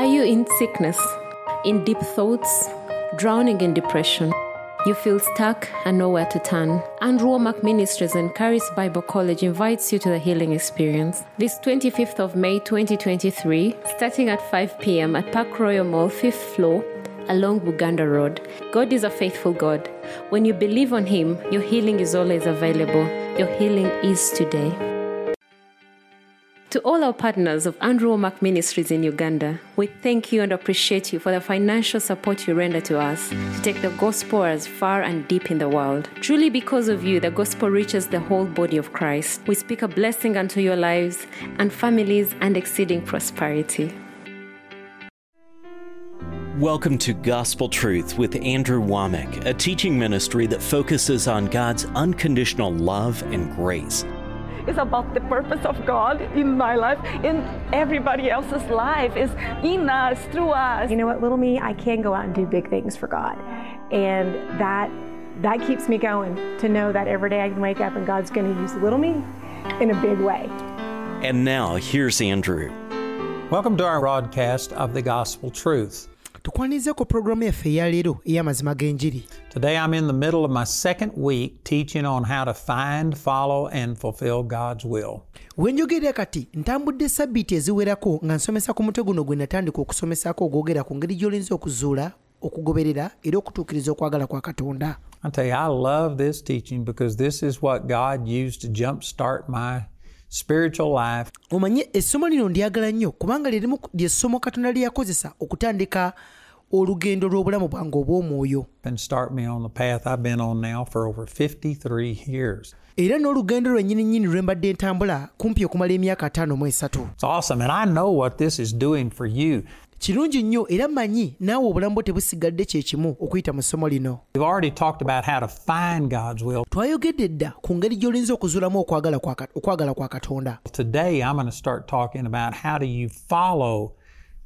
Are you in sickness, in deep thoughts, drowning in depression? You feel stuck and nowhere to turn. Andrew Womack Ministries and Charis Bible College invites you to the healing experience. This 25th of May 2023, starting at 5 p.m. at Park Royal Mall, 5th floor, along Buganda Road. God is a faithful God. When you believe on Him, your healing is always available. Your healing is today. To all our partners of Andrew Womack Ministries in Uganda, we thank you and appreciate you for the financial support you render to us to take the gospel as far and deep in the world. Truly, because of you, the gospel reaches the whole body of Christ. We speak a blessing unto your lives and families and exceeding prosperity. Welcome to Gospel Truth with Andrew Womack, a teaching ministry that focuses on God's unconditional love and grace. It's about the purpose of God in my life, in everybody else's life. is in us, through us. You know what, little me, I can go out and do big things for God. And that that keeps me going to know that every day I can wake up and God's going to use little me in a big way. And now, here's Andrew. Welcome to our broadcast of the Gospel Truth. Tukwanirizeeko pulogulaamu yaffe eyaleero ey'amazima g'enjiri Today I'm in the middle of my second week teaching on how to find, follow, and fulfill God's will. we njogerera kati ntambudde sabbiiti eziwerako nga nsomesa ku mutwe guno gwe natandika okusomesako ogwogera ku ngeri gy'olinza okuzuula okugoberera era okutuukiriza okwagala kwa katonda I tell you, I love this teaching because this is what God used to jumpstart my spiritual life. omanye essomo lino ndyagala nnyo kubanga lyerimu lyessomo katonda lye yakozesa okutandika olugendo lw'obulamu bwange obw'omwoyo and start me on the path I've been on now for over 53 years. era n'olugendo lwennyini nnyini lwe mbadde ntambula kumpi okumala emyaka ataano mu esatu It's awesome, and I know what this is doing for you. kirungi nnyo era mmanyi naawe obulamu bwo tebusigadde kye kimu okuyita mu ssomo lino We've already talked about how to find God's will. twayogedde dda ku ngeri gy'olinza okuzuulamu okwagala kwa Ka- okwagala kwa katonda Today I'm going to start talking about how do you follow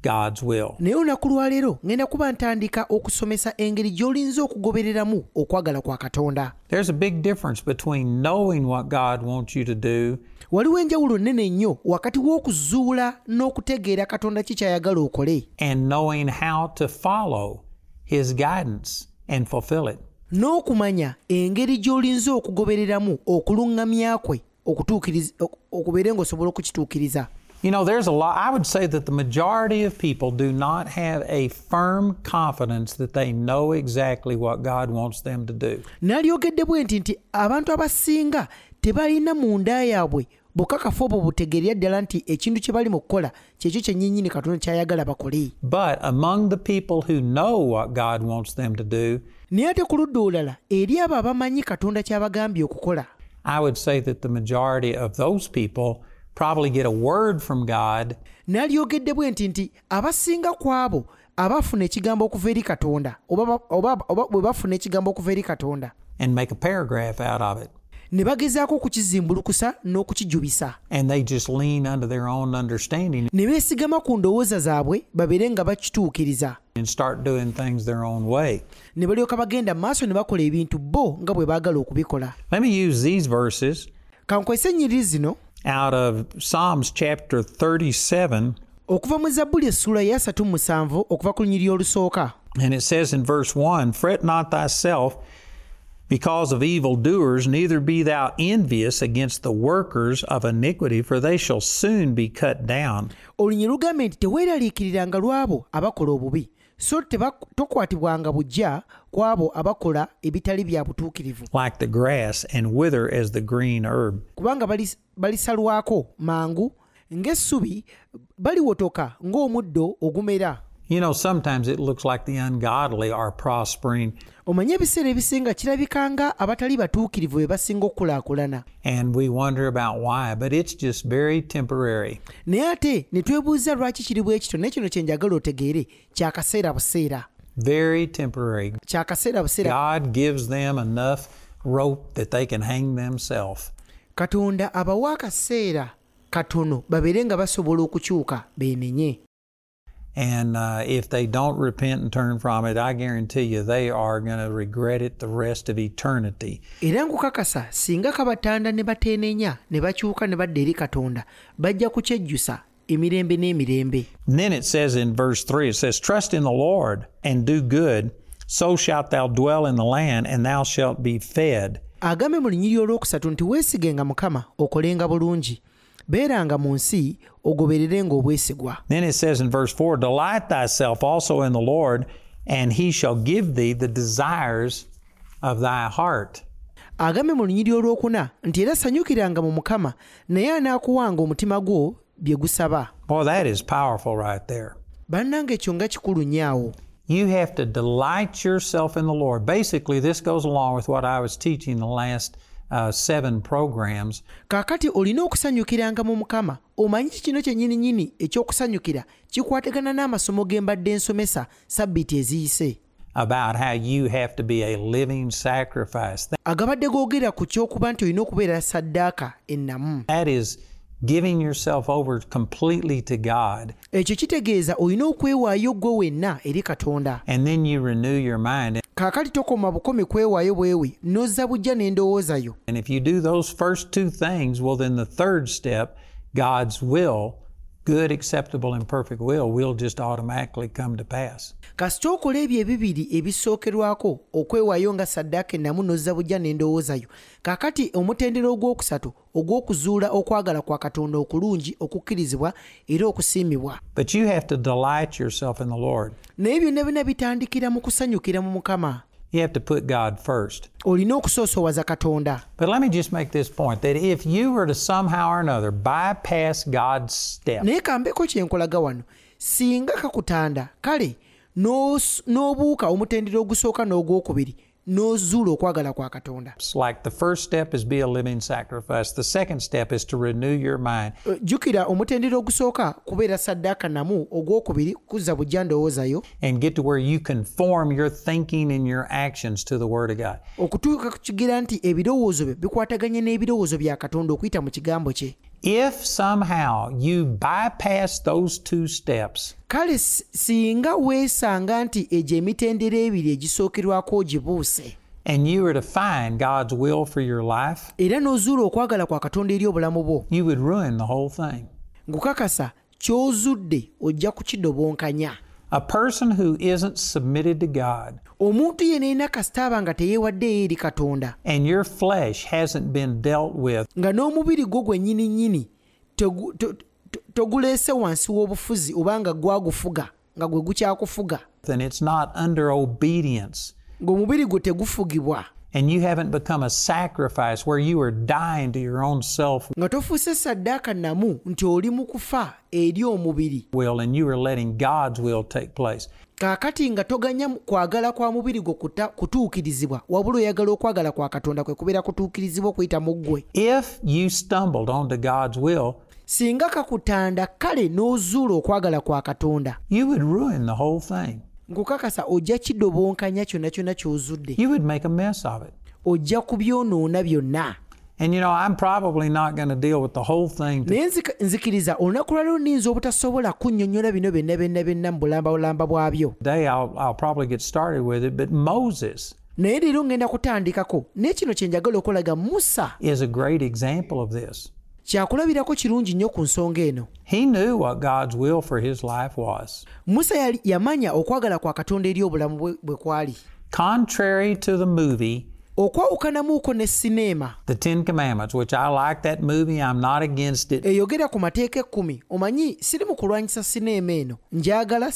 God's will. naye olunaku lwaleero ŋŋenda kuba ntandika okusomesa engeri gy'olinza okugobereramu okwagala kwa katonda There's a big difference between knowing what God wants you to do waliwo enjawulo nnene nnyo wakati w'okuzuula n'okutegeera katonda ki ky'ayagala okole and knowing how to follow His guidance and fulfill it. n'okumanya engeri gy'olinza okugobereramu okuluŋŋamya kwe okubeere ng'osobola okukituukiriza You know, there's a lot, I would say that the majority of people do not have a firm confidence that they know exactly what God wants them to do. Bukakafu obwo butegeerera ddala nti ekintu kye bali mu kukola kyekyo kyennyinnyini katonda kyayagala bakole. But among the people who know what God wants them to do, naye ate ku ludda olulala eri abo abamanyi katonda kyabagambye okukola? I would say that the majority of those people probably get a word from God. Nalyogedde bwe nti nti abasinga ku abo abafuna ekigambo okuva eri katonda oba ba- oba oba bwe bafuna ekigambo okuva eri katonda. And make a paragraph out of it. Ne bagezaako okukizimbulukusa n'okukijubisa. And they just lean under their own understanding ne beesigama ku ndowooza zaabwe babeere nga bakituukiriza. and start doing things their own way. ne balyoka bagenda mu maaso ne bakola ebintu bo nga bwe baagala okubikola. Let me use these verses kankwese ennyiriri zino out of Psalms chapter 37, okuva mu zabbuli ya 37 okuva ku lunyiri olusooka. And it says in verse 1 Fret not thyself because of evildoers, neither be thou envious against the workers of iniquity, for they shall soon be cut down. lugambye nti teweeraliikiriranga lw'abo abakola obubi so tokwatibwanga bujja ku abo abakola ebitali bya butuukirivu Like the grass and wither as the green herb. kubanga balisalwako mangu ng'essubi baliwotoka ng'omuddo ogumera You know, sometimes it looks like the ungodly are prospering, omanye ebiseera ebisinga kirabika nga abatali batuukirivu be basinga okukulaakulana and we wonder about why, but it's just very temporary. naye ate ne twebuuza lwaki kiri bwe kityo naye kino kye njagala otegeere kyakaseera buseera Very temporary. kyakaseera buseera God gives them enough rope that they can hang themselves. katonda abawa akaseera katono babeere nga basobola okukyuka beenenye And uh, if they don't repent and turn from it, I guarantee you they are going to regret it the rest of eternity. era nkukakasa singa kabatanda ne bateenenya ne bakyuka ne badda eri katonda bajja kukyejjusa emirembe n'emirembe then it says in verse 3, it says, Trust in the Lord and do good, so shalt thou dwell in the land, and thou shalt be fed. mu lunyiri olwokusatu nti weesigenga mukama okolenga bulungi beeranga mu nsi ogobererenga obwesigwa Then it says in verse 4, Delight thyself also in the Lord, and he shall give thee the desires of thy heart. mu lunyiri olwokuna nti era sanyukiranga mu mukama naye anaakuwanga omutima gwo bye gusaba Boy, that is powerful right there. ekyo nga kikulu nnyo awo You have to delight yourself in the Lord. Basically, this goes along with what I was teaching the last. Kaakati olina okusanyukiranga mu mukama omanyi kino kyennyini nnyini ekyokusanyukira kikwatagana n'amasomo ge mbadde nsomesa sabbiiti eziyise. About how you have to be a living sacrifice. That is giving yourself over completely to God, ekyo kitegeeza olina okwewaayo gwe wenna eri katonda and then you renew your mind. kaakati tokoma kwewaayo bwewe n'ozza bujja n'endowoozayo And if you do those first two things, well, then the third step, God's will, good, acceptable, and perfect will, will just automatically come to pass. Kasita okola ebyo ebibiri ebisookerwako okwewaayo nga saddaaka ennamu n'ozza bujja n'endowoozayo kaakati omutendera ogwokusatu ogw'okuzuula okwagala kwa katonda okulungi okukkirizibwa era okusiimibwa But you have to delight yourself in the Lord. naye byonna byonna bitandikira mu kusanyukira mu mukama You have to put God first. olina okusoosowaza katonda But let me just make this point that if you were to somehow or another bypass God's step, singa kakutanda kale n'obuuka omutendera ogusooka n'ogwokubiri n'ozuula okwagala kwa katonda. Jjukira uh, omutendera ogusooka kubeera saddaaka namu ogwokubiri kuzza bujja ndowoozayo. Okutuuka ku kigira nti ebirowoozo byo bikwataganye n'ebirowoozo bya katonda okuyita mu kigambo kye. If somehow you bypass those two steps, kale singa weesanga nti egyo emitendera ebiri egisookerwako ogibuuse and you were to find God's will for your life, era n'ozuula okwagala kwa katonda eri obulamu bwo you would ruin the whole thing. nkukakasa ky'ozudde ojja kukidobonkanya A person who isn't submitted to God. Omuntu yenna erina kasita nga teyeewaddeyo eri katonda. And your flesh hasn't been dealt with, nga n'omubiri gwo gwennyini nnyini tegu- to- to- toguleese wansi w'obufuzi oba nga gwagufuga nga gwe gukyakufuga. Then it's not under obedience. ng'omubiri gwo tegufugibwa And you haven't become a sacrifice where you are dying to your own self nga tofuuse saddaaka namu nti oli mu kufa eri omubiri will and you are letting God's will take place. kaakati nga toganya kwagala kwa mubiri gwo kutuukirizibwa wabula oyagala okwagala kwa katonda kwe kubeera kutuukirizibwa okuyita mu ggwe If you stumbled onto God's will, singa kakutanda kale n'ozuula okwagala kwa katonda you would ruin the whole thing. Nkukakasa ojja kidobonkanya kyonna kyonna ky'ozudde You would make a mess of it. ojja kubyonoona byonna And you know, I'm probably not going to deal with the whole thing. naye nzika- nzikiriza olunaku lwaliro niyinza obutasobola kunnyonnyola bino byonna byonna byonna mu bulambabulamba bwabyo Today, I'll, I'll probably get started with it. But Moses naye leero ngenda kutandikako naye kino kye njagala okulaga musa is a great example of this. Kyakulabirako kirungi nnyo ku nsonga eno He knew what God's will for his life was. musa yali- yamanya okwagala kwa katonda eri obulamu bwe bwe kwali Contrary to the movie, okwawukanamuuko ne sineema The Ten Commandments, which I like that movie, I'm not against it. eyogera ku mateeka ekkumi omanyi siri mu kulwanyisa sineema eno njagala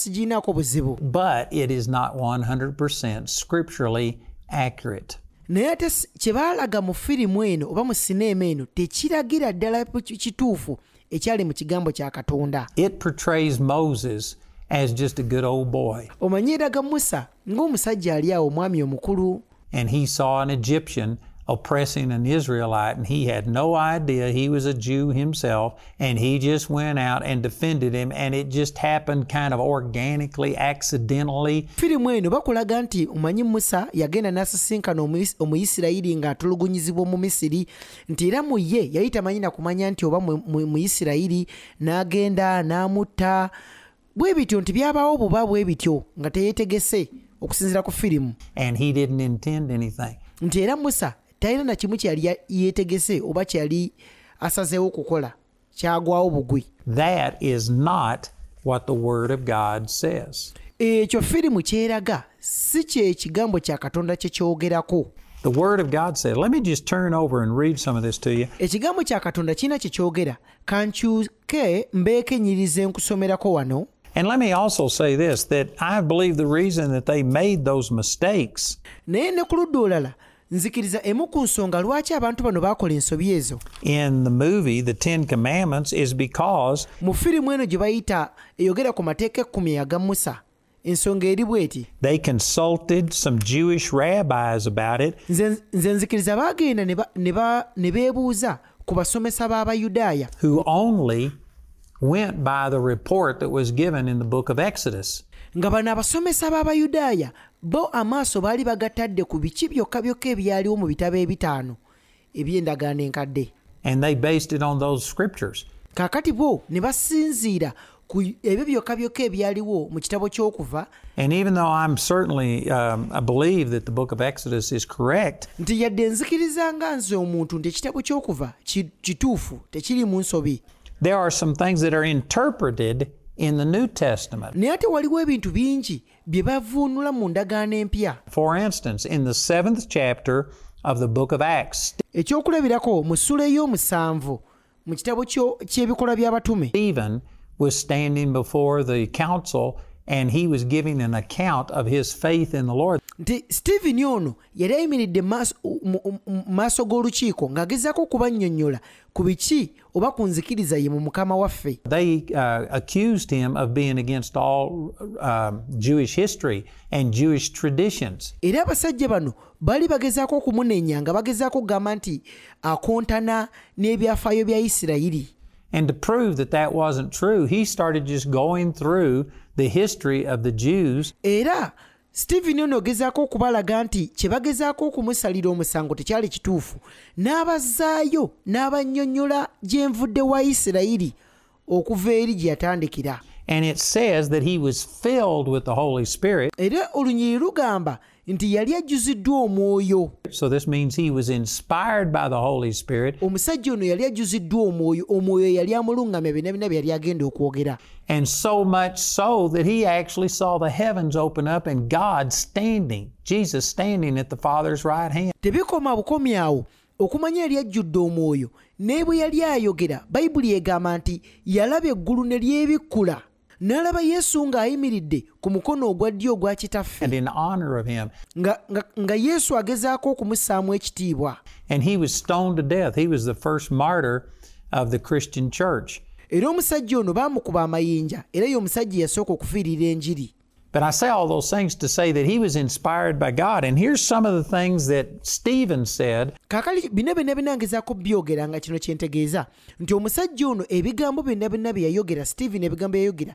buzibu But it is not 100% scripturally accurate. Naye ate kye baalaga mu firimu eno oba mu sineema eno tekiragira ddala kituufu ekyali mu kigambo kya katonda It portrays Moses as just a good old boy. omanyi eraga musa ng'omusajja ali awo omwami omukulu and he saw an Egyptian oppressing an Israelite, and he had no idea he was a Jew himself, and he just went out and defended him, and it just happened kind of organically, accidentally. firimu eno bakulaga nti omanyi musa yagenda n'asisinkana Omuyis- omuyisirayiri ng'atulugunyizibwa mu misiri nti era mu ye yali tamanyi na kumanya nti oba mu- mu- muyisirayiri n'agenda n'amutta bwe bityo nti byabaawo buba bwe bityo nga teyeetegese okusinziira ku firimu And he didn't intend anything. nti era musa talina na kimu kyeyali yeetegese oba kyeyali asazeewo okukola kyagwawo bugwi That is not what the Word of God says. ekyo firimu kyeraga si kye kigambo kya katonda kye kyogerako The Word of God said, let me just turn over and read some of this to you. ekigambo kya katonda kirina kye kyogera kankyuke mbeekenyirize nkusomerako wano And let me also say this that I believe the reason that they made those mistakes naye ne ku ludda olala nzikiriza emu ku nsonga lwaki abantu bano baakola ensobi ezo? In the movie, The Ten Commandments, is because mu firimu eno gye bayita eyogera ku mateeka ekkumi aga musa ensonga eri bw'eti they consulted some Jewish rabbis about it. Nze nzikiriza baagenda ne ba- ne ba- ne beebuuza ku basomesa b'abayudaaya who only went by the report that was given in the book of Exodus. nga bano abasomesa b'abayudaaya bo amaaso baali bagatadde ku biki byokka byokka ebyaliwo mu bitabo ebitaano eby'endagaano enkadde And they based it on those scriptures. kaakati bo ne basinziira ku ebyo byokka byokka ebyaliwo mu kitabo ky'okuva And even though I'm certainly, um, I believe that the book of Exodus is correct, nti yadde nzikiriza nga nze omuntu nti ekitabo ky'okuva ki- kituufu tekirimu nsobi there are some things that are interpreted in the New Testament. naye ate waliwo ebintu bingi bye mu ndagaano empya For instance, in the seventh chapter of the book of Acts, ekyokulabirako mu ssula ey'omusanvu mu kitabo ky'ebikolwa by'abatume Stephen was standing before the council and he was giving an account of his faith in the Lord. Nti stephen ono yali ayimiridde mu maaso- g'olukiiko ng'agezaako okubannyonnyola ku biki oba ku nzikiriza ye mu mukama waffe. They uh, accused him of being against all um, Jewish history and Jewish traditions. era abasajja bano baali bagezaako okumunenya nga bagezaako okugamba nti akontana n'ebyafaayo bya isirayiri. And to prove that that wasn't true, he started just going through the history of the Jews. Era stephen ono ogezaako okubalaga nti kye bagezaako okumusalira omusango tekyali kituufu n'abazaayo n'abannyonnyola gye nvudde wa isirayiri okuva eri gye yatandikira And it says that he was filled with the Holy Spirit. era olunyiri lugamba nti yali ajjuziddwa omwoyo So this means he was inspired by the Holy Spirit. omusajja ono yali ajjuziddwa omwoyo omwoyo yali amulungamya byonna byonna bye yali agenda okwogera And so much so that he actually saw the heavens open up and God standing, Jesus standing at the Father's right hand. tebikoma bukomi awo okumanya yali ajjudde omwoyo naye bwe yali ayogera bayibuli egamba nti yalaba eggulu ne lyebikkula n'alaba yesu ng'ayimiridde ku mukono ogwa ddyo ogwa kitaffe nga, nga, nga yesu agezaako okumussaamu ekitiibwa And he was stoned to death. He was the first martyr of the Christian church. era omusajja ono baamukuba amayinja era ye omusajja yasooka okufiirira enjiri But I say all those things to say that he was inspired by God. And here's some of the things that Stephen said kaakali bino byonna byonna ngezaako byogera nga kino kyentegeeza nti omusajja ono ebigambo byonna byonna bye yayogera stephen ebigambo yayogera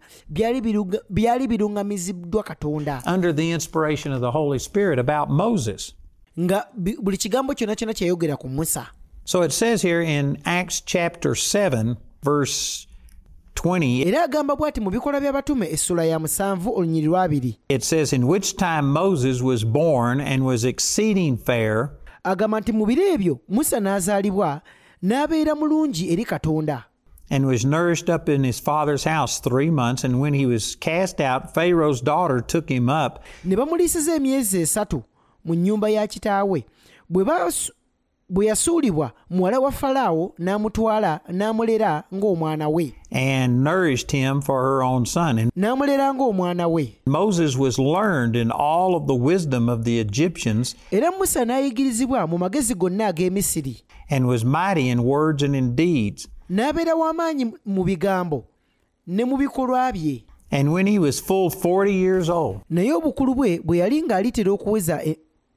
byali biruŋŋamiziddwa katonda under the inspiration of the Holy Spirit about Moses. nga buli kigambo kyonna kyonna ku musa So it says here in Acts chapter 7, verse 20, era agamba bw'ati mu bikolwa by'abatume essula ya musanvu olunyiri lwabiri it says, In which time Moses was born and was exceeding fair, agamba nti mu biro ebyo musa n'azaalibwa n'abeera mulungi eri katonda. And was nourished up in his father's house three months. And when he was cast out, Pharaoh's daughter took him up ne bamuliisiza emyezi esatu mu nnyumba ya kitaawe bwe yasuulibwa muwala wa falaawo n'amutwala n'amulera ng'omwana we. And nourished him for her own son. And n'amulera ng'omwana we. Moses was learned in all of the wisdom of the Egyptians. Era musa n'ayigirizibwa mu magezi gonna ag'emisiri and was mighty in words and in deeds. n'abeera w'amaanyi mu bigambo ne mu bikolwa bye. And when he was full 40 years old, naye obukulu bwe bwe yali ng'alitera okuweza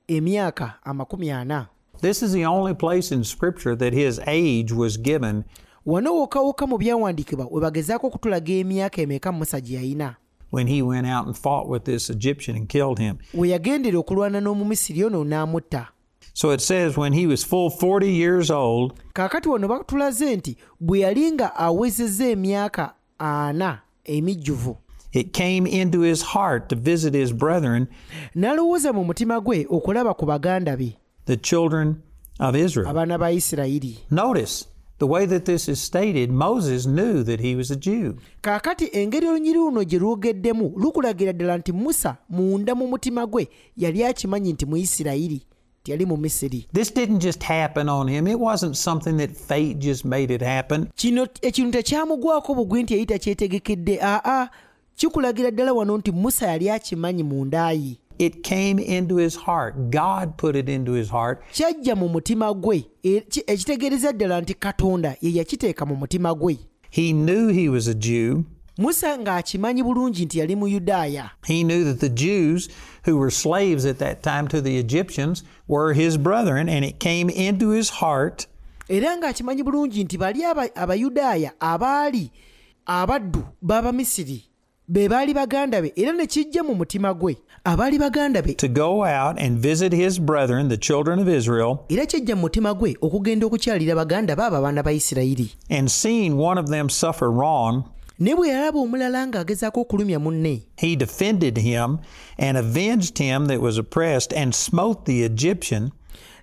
emyaka amakumi ana this is the only place in Scripture that his age was given. wano wokka mu byawandiikibwa we bagezaako okutulaga emyaka emeka musa gye yalina when he went out and fought with this Egyptian and killed him. we yagendera okulwana n'omumisiri ono n'amutta So it says, when he was full 40 years old, kaakati wano batulaze nti bwe yali nga awezezza emyaka ana emijjuvu it came into his heart to visit his brethren, n'alowooza mu mutima gwe okulaba ku baganda be the children of Israel. abaana ba isirayiri Notice the way that this is stated, Moses knew that he was a Jew. kaakati engeri olunyiri luno gye lwogeddemu lukulagira ddala nti musa munda mu mutima gwe yali akimanyi nti muyisirayiri tiyali mu misiri This didn't just happen on him. It wasn't something that fate just made it happen. kino ekintu tekyamugwako bugwi nti yali takyetegekedde aa kikulagira ddala wano nti musa yali akimanyi mundayi It came into his heart. God put it into his heart. kyajja mu mutima gwe ekitegeereza ddala nti katonda ye yakiteeka mu mutima gwe He knew he was a Jew. musa ng'akimanyi bulungi nti yali muyudaaya He knew that the Jews who were slaves at that time to the Egyptians were his brethren, and it came into his heart era ng'akimanyi bulungi nti bali abayudaaya abaali abaddu b'abamisiri be baali baganda be era ne kijja mu mutima gwe abaali baganda be to go out and visit his brethren, the children of Israel, era kyajja mu mutima gwe okugenda okukyalira baganda be abo abaana ba isirayiri and seeing one of them suffer wrong, ne bwe yalaba omulala ng'agezaako okulumya munne he defended him and avenged him that was oppressed and smote the Egyptian.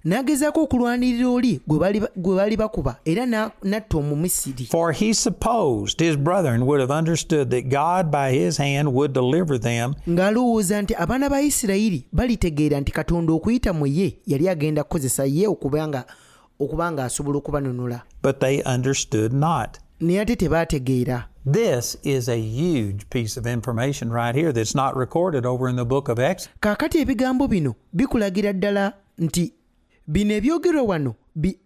N'agezaako okulwanirira oli gwe baali ba- gwe baali bakuba era na- n'atta omumisiri For he supposed his brethren would have understood that God by his hand would deliver them, ng'alowooza nti abaana ba isirayiri balitegeera nti katonda okuyita mu ye yali agenda kukozesa ye okuba okuba ng'asobola okubanunula but they understood not. naye ate tebaategeera This is a huge piece of information right here that's not recorded over in the book of Exodus. kaakati ebigambo bino bikulagira ddala nti bino ebyogerwa wano bi,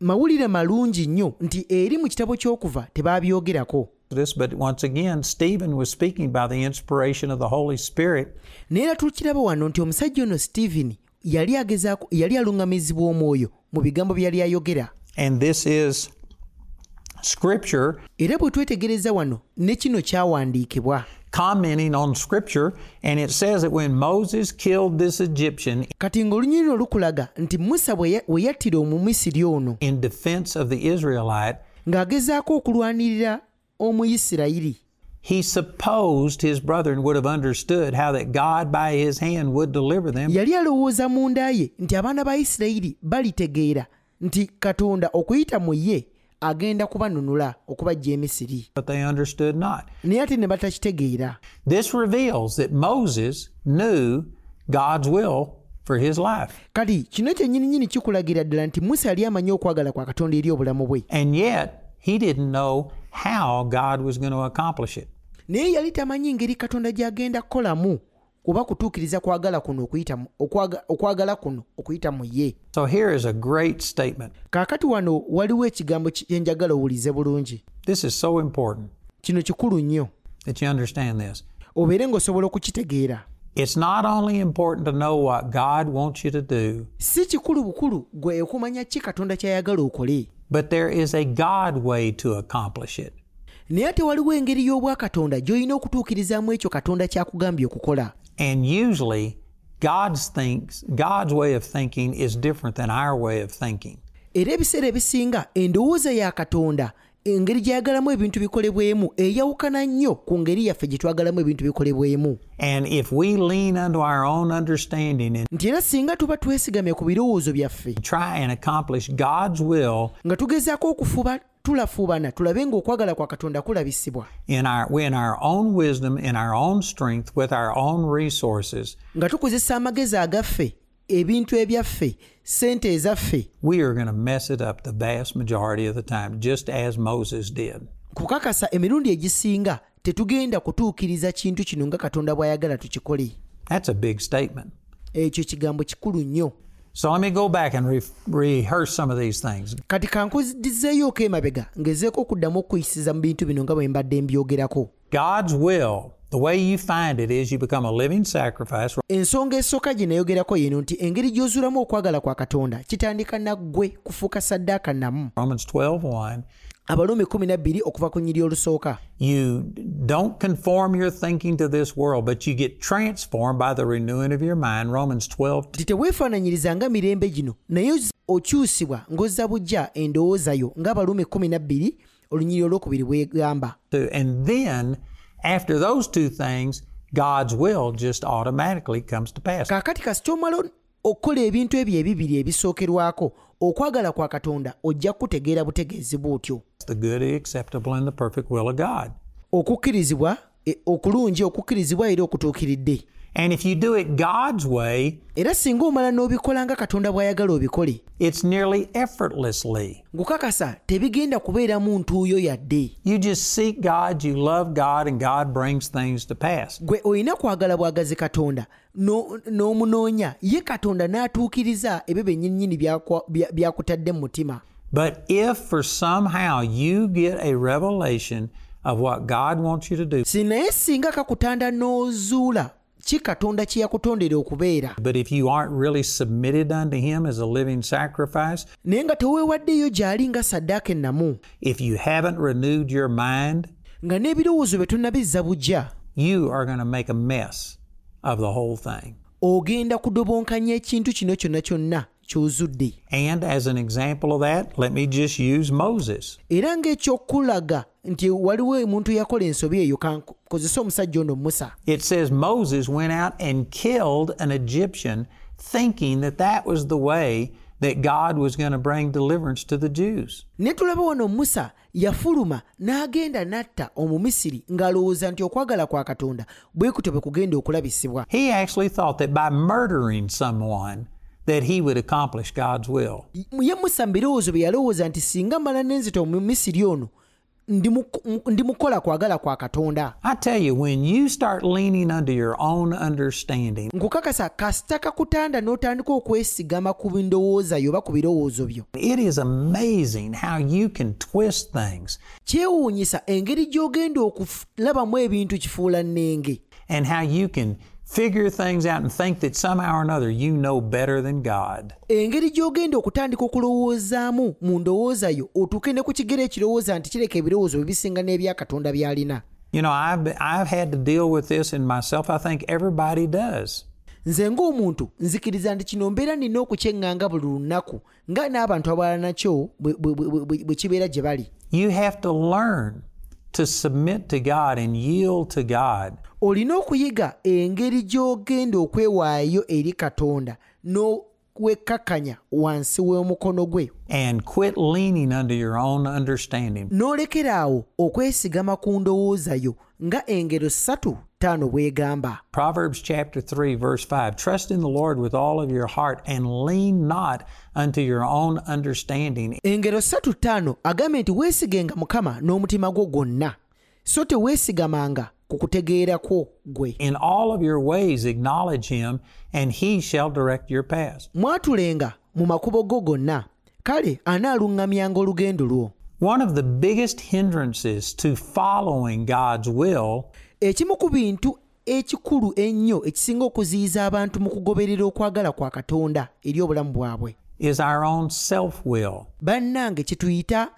mawulire malungi nnyo nti eri mu kitabo ky'okuva tebaabyogerako But once again, Stephen was speaking by the inspiration of the Holy Spirit, naye tukiraba wano nti omusajja ono stephen yali agezaako yali aluŋŋamizibwa omwoyo mu bigambo bye yali ayogera. And this is scripture era bwe twetegereza wano ne kino kyawandiikibwa commenting on scripture, and it says that when Moses killed this Egyptian kati ng'olunyiri luno lukulaga nti musa bwe yattira omumisiri ono in defense of the Israelite, ng'agezaako okulwanirira omuyisirayiri he supposed his brethren would have understood how that God by his hand would deliver them. yali alowooza munda ye nti abaana ba isirayiri balitegeera nti katonda okuyita mu ye agenda kubanunula okubaggya emisiri naye ate ne batakitegeera. This reveals that Moses knew God's will for his life. kati kino kyennyininyini kikulagira ddala nti musa yali amanyi okwagala kwa katonda eri obulamu bwe. And yet, he didn't know how God was going to accomplish it. naye yali tamanyi ngeri katonda gy'agenda kukolamu oba kutuukiriza kwagala kuno okuyita okwagala kuno okuyita mu ye So here is a great statement. kaakati wano waliwo ekigambo ki- kye njagala owulize bulungi This is so important kino kikulu nnyo that you understand this. obeere ng'osobola okukitegeera It's not only important to know what God wants you to do, si kikulu bukulu gwe okumanya ki katonda ky'ayagala okole but there is a God way to accomplish it. naye ate waliwo engeri y'obwakatonda gy'olina okutuukirizaamu ekyo katonda kyakugambye okukola And usually, God's thinks God's way of thinking is different than our way of thinking. ya katonda engeri gy'ayagalamu ebintu bikolebwemu eyawukana nnyo ku ngeri yaffe gye twagalamu ebintu bikolebwemu. And if we lean unto our own understanding and nti era singa tuba twesigamye ku birowoozo byaffe try and accomplish God's will nga tugezaako okufuba tulafuubana tulabe ng'okwagala kwa katonda kulabisibwa. in our in our own wisdom, in our own strength, with our own resources, nga tukozesa amagezi agaffe ebintu ebyaffe sente ezaffe we are going to mess it up the vast majority of the time, just as Moses did. kukakasa emirundi egisinga tetugenda kutuukiriza kintu kino nga katonda bw'ayagala tukikole That's a big statement. ekyo kigambo kikulu nnyo So let me go back and re- rehearse some of these things. kati kankuzizeeyooko emabega ngezeeko okuddamu okuyisiza mu bintu bino nga bwe mbadde mbyogerako God's will, the way you find it is you become a living sacrifice. ensonga esooka gye nayogerako yeno nti engeri gy'ozuulamu okwagala kwa katonda kitandika naggwe kufuuka saddaaka namu Romans 12:1. abaluumi 12 okuva ku nnyiri olusooka You don't conform your thinking to this world, but you get transformed by the renewing of your mind. Romans 12 nti teweefaananyiriza nga mirembe gino naye okyusibwa ng'ozza bujja endowooza yo ng'abaluumi 12 olunyiri olwokubiri bwegamba And then, after those two things, God's will just automatically comes to pass. kaakati kasita omala okukola ebintu ebyo ebibiri ebisookerwako okwagala kwa katonda ojja kutegeera butegeezi bw'otyo the good, acceptable, and the perfect will of God. okukkirizibwa okulungi okukkirizibwa era okutuukiridde And if you do it God's way, era singa omala n'obikola nga katonda bw'ayagala obikole it's nearly effortlessly. ngukakasa tebigenda kubeeramu ntuuyo yadde You just seek God, you love God, and God brings things to pass. gwe olina kwagala bwagazi katonda no- n'omunoonya ye katonda n'atuukiriza ebyo byennyinnyini byakwa- bya- byakutadde mu mutima But if for somehow you get a revelation of what God wants you to do, si naye singa kakutanda n'ozuula ki katonda kye yakutondera okubeera. Naye nga teweewaddeyo gy'ali nga saddaaka ennamu. nga n'ebirowoozo bye tonnabizza bujja. ogenda kudobonkanya ekintu kino kyonna kyonna ky'ozudde. Era ng'ekyokulaga nti waliwo omuntu yakola ensobi eyo omusajja ono musa It says Moses went out and killed an Egyptian, thinking that that was the way that God was going to bring deliverance to the Jews. ne tulaba wano musa yafuluma n'agenda n'atta omumisiri ng'alowooza nti okwagala kwa katonda bwe kutyo bwe kugenda okulabisibwa He actually thought that by murdering someone that he would accomplish God's will. ye musa mu bye yalowooza nti singa mala n'enzita omumisiri ono ndimu- ndimukola kwagala kwa katonda. I tell you, when you start leaning under your own understanding, nkukakasa kasita kakutanda n'otandika okwesigama ku ndowooza yo oba ku birowoozo byo. it is amazing how you can twist things kyewuunyisa engeri gy'ogenda okulabamu ebintu kifuula nnenge. and how you can figure things out and think that somehow or another you know better than God. engeri gy'ogenda okutandika okulowoozaamu mu ndowooza yo otuuke ne ku kigero ekirowooza nti kireka ebirowoozo bisinga n'ebya katonda by'alina You know, I've, I've had to deal with this in myself. I think everybody does. nze ng'omuntu nzikiriza nti kino mbeera nina okukyeŋŋanga buli lunaku nga n'abantu abalala nakyo bwe kibeera gye bali You have to learn to submit to God and yield to God. olina okuyiga engeri gy'ogenda okwewaayo eri katonda n'owekkakkanya wansi w'omukono gwe and quit leaning under your own understanding. n'olekeraawo okwesigama ku ndowooza yo nga engero ssatu ttaano bw'egamba Proverbs chapter 3, verse 5 Trust in the Lord with all of your heart and lean not unto your own understanding. engero ssatu ttaano agambye nti weesigenga mukama n'omutima gwo gwonna so teweesigamanga ku kutegeera kwo gwe In all of your ways, acknowledge him, and he shall direct your paths. mwatulenga mu makubo go gonna kale anaaluŋŋamyanga olugendo lwo One of the biggest hindrances to following God's will ekimu ku bintu ekikulu ennyo ekisinga okuziyiza abantu mu kugoberera okwagala kwa katonda eri obulamu bwabwe is our own self will. bannange kituyita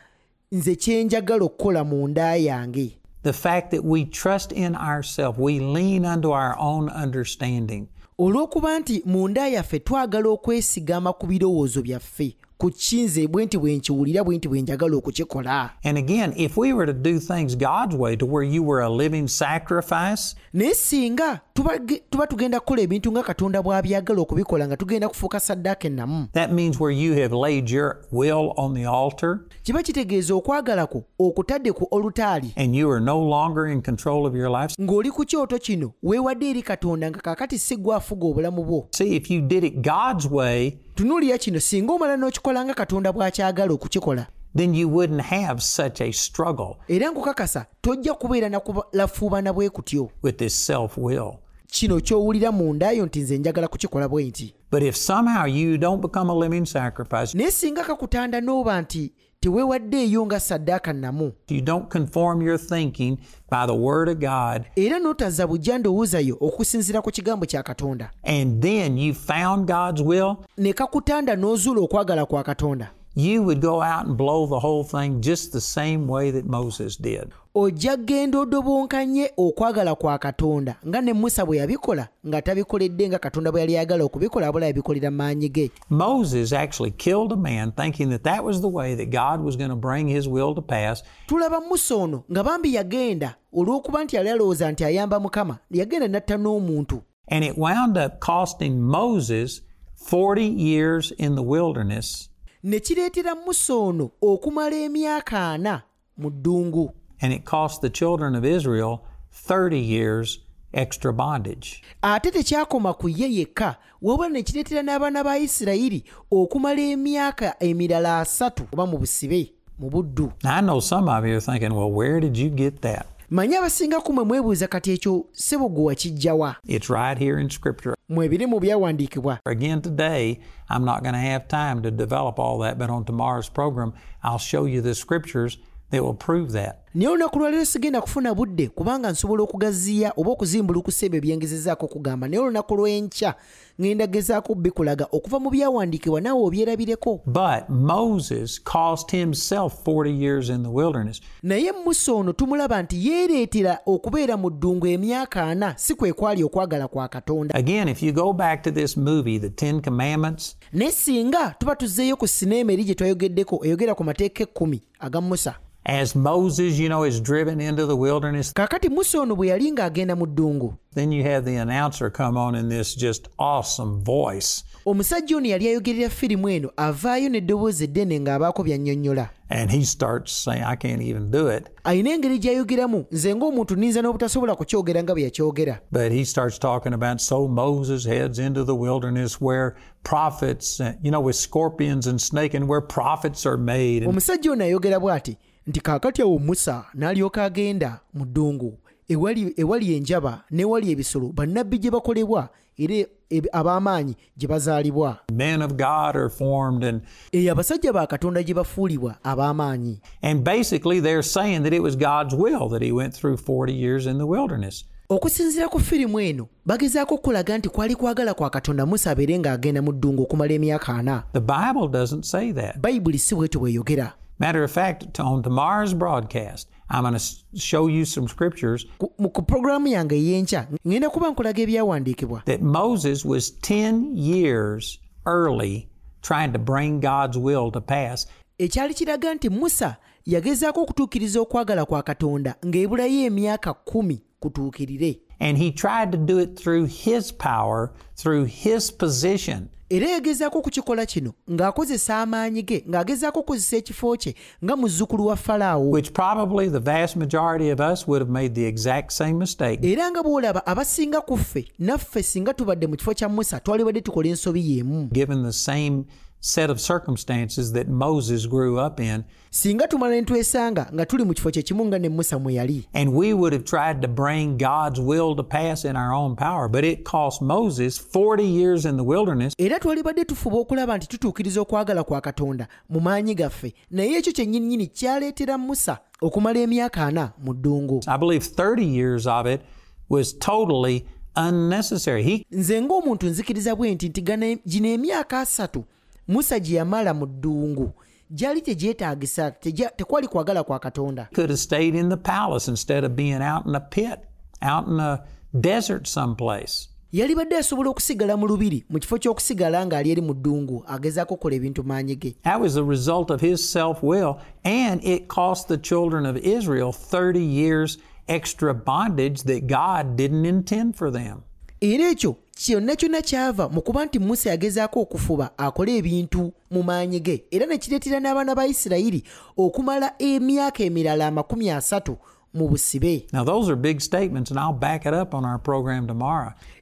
nze kyenjagala okukola mu nda yange The fact that we trust in ourselves, we lean unto our own understanding. olw'okuba nti mu nda yaffe twagala okwesigama ku birowoozo byaffe ku kinze bwe nti bwe nkiwulira bwe nti bwe njagala okukikola And again, if we were to do things God's way to where you were a living sacrifice, naye singa tuba tugenda kukola ebintu nga katonda bw'abyagala okubikola nga tugenda kufuuka saddaaka ennamu. That means where you have laid your will on the altar kiba kitegeeza okwagala kwo okutadde ku olutaali. and you are no longer in control of your life. ng'oli ku kyoto kino weewadde eri katonda nga kaakati si gwe afuga obulamu bwo. See, if you did it God's way, tunuulira kino singa omala n'okikola nga katonda bw'akyagala okukikola then you wouldn't have such a struggle era nkukakasa tojja kubeera nakulafuubana bwe kutyo. with this self will. kino ky'owulira mundayo nti nze njagala kukikola bwe nti. But if somehow you don't become a living sacrifice, naye singa kakutanda n'oba nti teweewaddeeyo nga saddaaka nnamu. you don't conform your thinking by the Word of God, era n'otazza bujja ndowooza yo okusinziira ku kigambo kya katonda. And then you found God's will, ne kakutanda n'ozuula okwagala kwa katonda you would go out and blow the whole thing just the same way that Moses did. ojja kgenda odobonkanye okwagala kwa katonda nga ne musa bwe yabikola nga tabikoledde nga katonda bwe yali okubikola abula yabikolera maanyi ge Moses actually killed a man thinking that that was the way that God was going to bring his will to pass. tulaba musa ono nga bambi yagenda olw'okuba nti yali alowooza nti ayamba mukama yagenda n'atta n'omuntu And it wound up costing Moses 40 years in the wilderness, ne kireetera musa ono okumala emyaka ana mu ddungu and it cost the children of Israel 30 years extra bondage. ate tekyakoma ku ye yekka wabula ne kireetera n'abaana ba isirayiri okumala emyaka emirala asatu oba mu busibe mu buddu I know some of you are thinking, well, where did you get that? Manyi abasinga kumwe mwebuuza kati ekyo ssebo gwe wakijjawa It's right here in Scripture. mwebiri mu byawandiikibwa Again, today, I'm not going to have time to develop all that, but on tomorrow's program, I'll show you the scriptures that will prove that. Naye olunaku lwaleero sigenda kufuna budde kubanga nsobola okugaziya oba okuzimbulukusa ebyo byengezezaako okugamba. Naye olunaku lw'enkya ŋŋenda gezaako bikulaga okuva mu byawandiikibwa naawe obyerabireko. But Moses cost himself 40 years in the wilderness. naye musa ono tumulaba nti yeereetera okubeera mu ddungu emyaka ana si kwe kwali okwagala kwa katonda. Again, if you go back to this movie, The Ten Commandments, naye singa tuba tuzzeeyo ku sineema eri gye twayogeddeko eyogera ku mateeka ekkumi aga musa. as Moses, you know, is driven into the wilderness, kaakati musa ono bwe yali ng'agenda mu ddungu then you have the announcer come on in this just awesome voice. omusajja ono yali ayogerera firimu eno avaayo n'eddoboozi eddene ng'abaako by'annyonnyola And he starts saying, I can't even do it. ayina engeri gy'ayogeramu nze ng'omuntu ninza n'obutasobola kukyogera nga bwe yakyogera But he starts talking about so Moses heads into the wilderness where prophets, you know, with scorpions and snake, and where prophets are made. And omusajja ono ayogera bw'ati nti kaakati awo musa n'alyoka agenda mu ddungu ewali ewali enjaba n'ewali ebisolo bannabbi gye bakolebwa era ab'amaanyi gye bazaalibwa men of God are formed. And, eyo abasajja ba katonda gye bafuulibwa ab'amaanyi and basically, they're saying that it was God's will that he went through 40 years in the wilderness. okusinziira ku firimu eno bagezaako okulaga nti kwali kwagala kwa katonda musa abeere ng'agenda mu ddungu okumala emyaka ana The Bible doesn't say that. bayibuli si bwetyo bweyogera Matter of fact, on tomorrow's broadcast, I'm going to show you some scriptures Ku- mu- ku puroguraamu yange ey'enkya ŋŋenda kuba nkulaga ebyawandiikibwa that Moses was 10 years early trying to bring God's will to pass. ekyali kiraga nti musa yagezaako okutuukiriza okwagala kwa katonda ng'ebulayo emyaka kumi kutuukirire And he tried to do it through his power, through his position. era yagezaako okukikola kino ng'akozesa amaanyi ge ng'agezaako okukozesa ekifo kye nga muzzukulu wa falaawo which probably the vast majority of us would have made the exact same mistake. era nga bw'olaba abasinga ku ffe naffe singa tubadde mu kifo kya musa twalibadde tukola ensobi y'emu Given the same set of circumstances that Moses grew up in, singa tumala ne twesanga nga tuli mu kifo kye kimu nga ne musa mwe yali and we would have tried to bring God's will to pass in our own power. But it cost Moses 40 years in the wilderness era twalibadde tufuba okulaba nti tutuukiriza okwagala kwa katonda mu maanyi gaffe naye ekyo kyennyininyini kyaleetera musa okumala emyaka ana mu ddungu I believe 30 years of it was totally unnecessary. He nze ng'omuntu nzikiriza bwe nti nti gana- gino emyaka asatu musa gye yamala mu ddungu gyali tegyetaagisa tekwali kwagala kwa katonda could have stayed in the palace instead of being out in a pit, out in a desert someplace. yalibadde asobola okusigala mu lubiri mu kifo ky'okusigala ng'ali eri mu ddungu agezaako okukola ebintu maanyi ge That was the result of his self will, and it cost the children of Israel 30 years extra bondage that God didn't intend for them. era ekyo kyonna kyonna kyava mu kuba nti musa yagezaako okufuba akole ebintu mu maanyi ge. Era ne kireetera n'abaana ba isirayiri okumala emyaka emirala amakumi asatu mu busibe.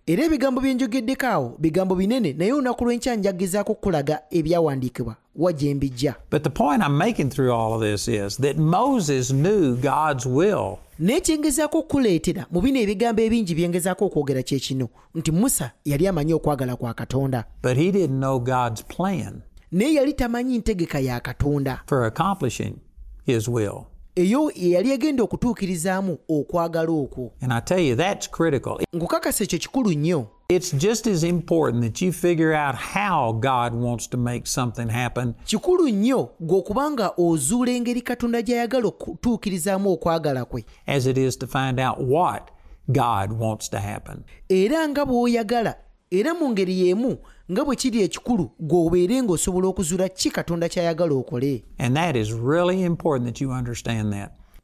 Era ebigambo bye njogeddeko awo bigambo binene naye olunaku lw'enkya njagezaako okukulaga ebyawandiikibwa wa gye mbijja. But the point I'm making through all of this is that Moses knew God's will, naye kyengezaako okuleetera mu bino ebigambo ebingi byengezaako okwogera kye kino? Nti musa yali amanyi okwagala kwa katonda. But he didn't know God's plan naye yali tamanyi ntegeka ya katonda. for accomplishing his will. Eyo ye yali egenda okutuukirizaamu okwagala okwo. Nkukakasa ekyo kikulu nnyo. It's just as important that you figure out how God wants to make something happen. Kikulu nnyo gwe okubanga ozuula engeri katonda gy'ayagala okutuukirizaamu okwagala kwe. As it is to find out what God wants to happen. era nga bw'oyagala era mu ngeri y'emu nga bwe kiri ekikulu gwe obeere ng'osobola okuzuula ki katonda ky'ayagala okole.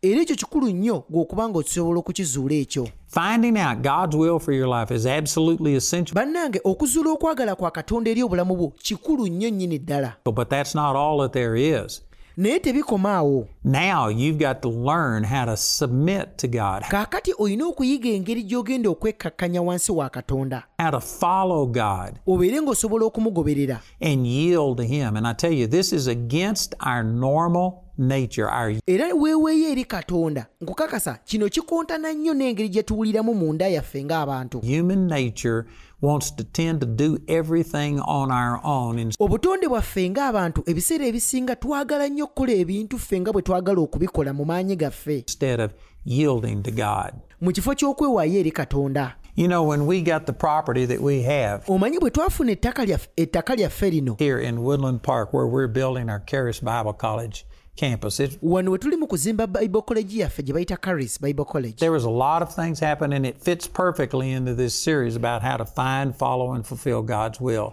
Era ekyo kikulu nnyo gw'okuba nga osobola okukizuula ekyo. Finding out God's will for your life is absolutely essential, bannange okuzuula okwagala kwa katonda eri obulamu bwo kikulu nnyo nnyini ddala. But that's not all that there is. Naye tebikoma awo Now you've got to learn how to submit to God, kaakati olina okuyiga engeri gy'ogenda okwekkakkanya wansi wa katonda. How to follow God obeere ng'osobola okumugoberera. and yield to Him. And I tell you, this is against our normal nature, our era weeweeyo eri katonda. Nkukakasa kino kikontana nnyo n'engeri gye tuwuliramu yaffe ng'abantu. human nature wants to tend to do everything on our own. And obutonde bwaffe ng'abantu ebiseera ebisinga twagala nnyo okukola ebintu ffe nga bwe twagala okubikola mu maanyi gaffe. Instead of yielding to God. mu kifo ky'okwewaayo eri katonda. You know, when we got the property that we have omanyi bwe twafuna ettaka lyaffe- ettaka lyaffe lino here in Woodland Park, where we're building our Charis Bible College campus, it, wano we tuli mu kuzimba bible college yaffe gye bayita caris bible college there was a lot of things happening. It fits perfectly into this series about how to find, follow, and fulfill God's will.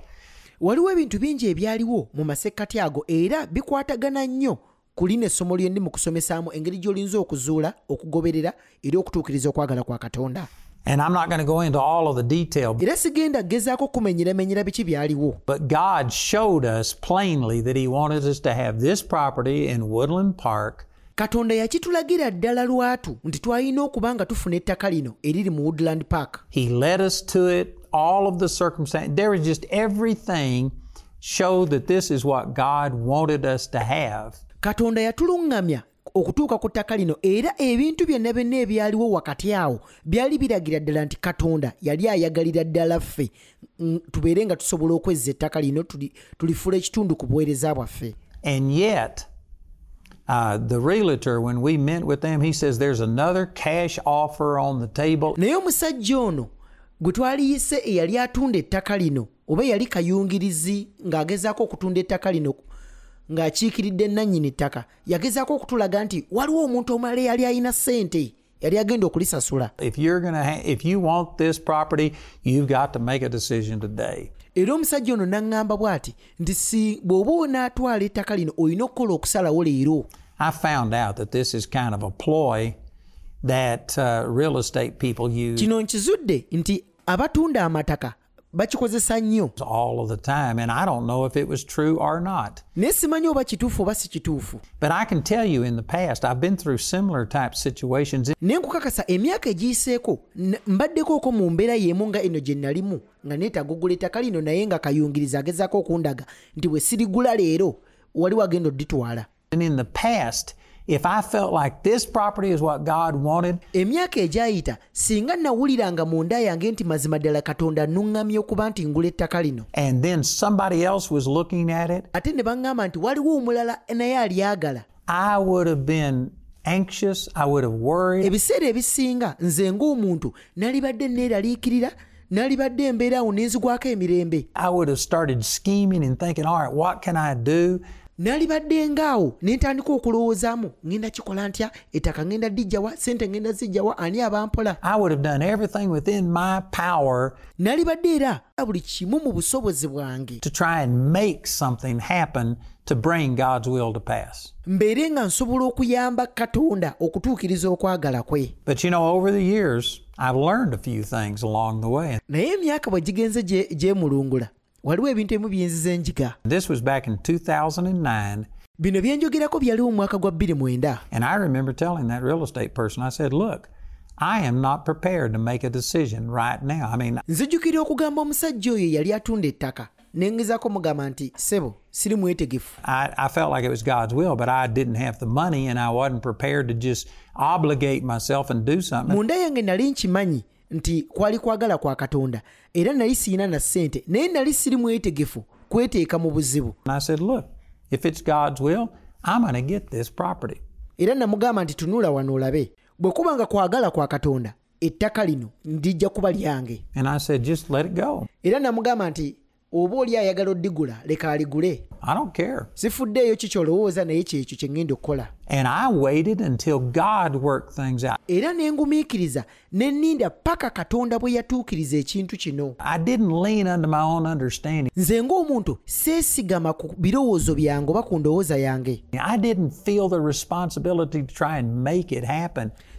waliwo ebintu bingi ebyaliwo mu masekkati ago era bikwatagana nnyo ku lino essomo lyendi mu kusomesaamu engeri gy'olinza okuzuula okugoberera era okutuukiriza okwagala kwa katonda And I'm not going to go into all of the detail, era sigenda gezaako kumenyeramenyera biki byaliwo but God showed us plainly that He wanted us to have this property in Woodland Park katonda yakitulagira ddala lwatu nti twalina okuba nga tufuna ettaka lino eriri mu woodland park He led us to it. All of the circumstances, there was just everything showed that this is what God wanted us to have. katonda yatuluŋŋamya okutuuka ku ttaka lino era ebintu byonna byonna ebyaliwo wakati awo byali biragira ddala nti katonda yali ayagalira ddala ffe mm, tubeere nga tusobola okwezza ettaka lino tuli- tulifula ekitundu ku buweereza bwaffe And yet, uh, the realtor, when we met with them, he says there's another cash offer on the table. naye omusajja ono gwe twaliyise eyali atunda ettaka lino oba yali kayungirizi ng'agezaako okutunda ettaka lino ng'akiikiridde nannyini ttaka. Yagezaako okutulaga nti waliwo omuntu omulala eyali alina ssente yali agenda okulisasula. Era omusajja ono n'aŋŋamba bw'ati nti si bw'oba onaatwala ettaka lino olina okukola okusalawo leero. I found out that this is kind of a ploy that uh, real estate people use. Kino nkizudde nti abatunda amataka bakikozesa nnyo ne simanyi oba kituufu oba si kituufu ne nkukakasa emyaka egiyiseeko mbaddekooko mu mbeera y'emu nga eno gye nalimu nga neetaaga ogula ettaka lino naye nga kayungiriza agezaako okundaga nti bwe sirigula leero wali wagenda odditwala. And in the past, if I felt like this property is what God wanted, emyaka egyayita singa nawuliranga mu nda yange nti mazima ddala katonda nuŋŋamye okuba nti ngula ettaka lino and then somebody else was looking at it, ate ne baŋŋamba nti waliwo omulala naye alyagala I would have been anxious. I would have worried. ebiseera ebisinga nze ng'omuntu nalibadde neeraliikirira nalibadde embeera awo nenzigwako emirembe I would have started scheming and thinking, all right, what can I do? Nalibadde ngaawo ne ntandika okulowoozaamu ŋŋenda kikola ntya? Ettaka ŋŋenda dijjawa sente ŋŋenda zijjawa ani abampola? Nalibadde era buli kimu mu busobozi bwange. to bring God's will to pass. mbeere nga nsobola okuyamba katonda okutuukiriza okwagala kwe. But you know, over the years, I've learned a few things along the way. naye emyaka bwe gigenze gye- gyemulungula waliwo ebintu ebimu byenzisa enjiga This was back in 2009. bino byenjogerako byaliwo mu mwaka gwa 29 And I remember telling that real estate person, I said, look, I am not prepared to make a decision right now. I mean, nzijukira okugamba omusajja oyo yali atunda ettaka ne ngezaako mugamba nti sebo siri mwetegefu I, I felt like it was God's will, but I didn't have the money and I wasn't prepared to just obligate myself and do something. munda yange nali nkimanyi nti kwali kwagala kwa katonda. Era nali siina na ssente naye nali siri mwetegefu kweteeka mu buzibu. Era namugamba nti tunula wano olabe. Bwe kuba nga kwagala kwa katonda ettaka lino ndijja kuba lyange. Era namugamba nti oba oli ayagala oddigula leka aligule I don't care. sifuddeeyo ki kyolowooza naye kyekyo kye ŋŋenda okukola And I waited until God worked things out. era ne ngumiikiriza ne nninda paka katonda bwe yatuukiriza ekintu kino I didn't lean unto my own understanding. nze ng'omuntu seesigama ku birowoozo byange oba ku ndowooza yange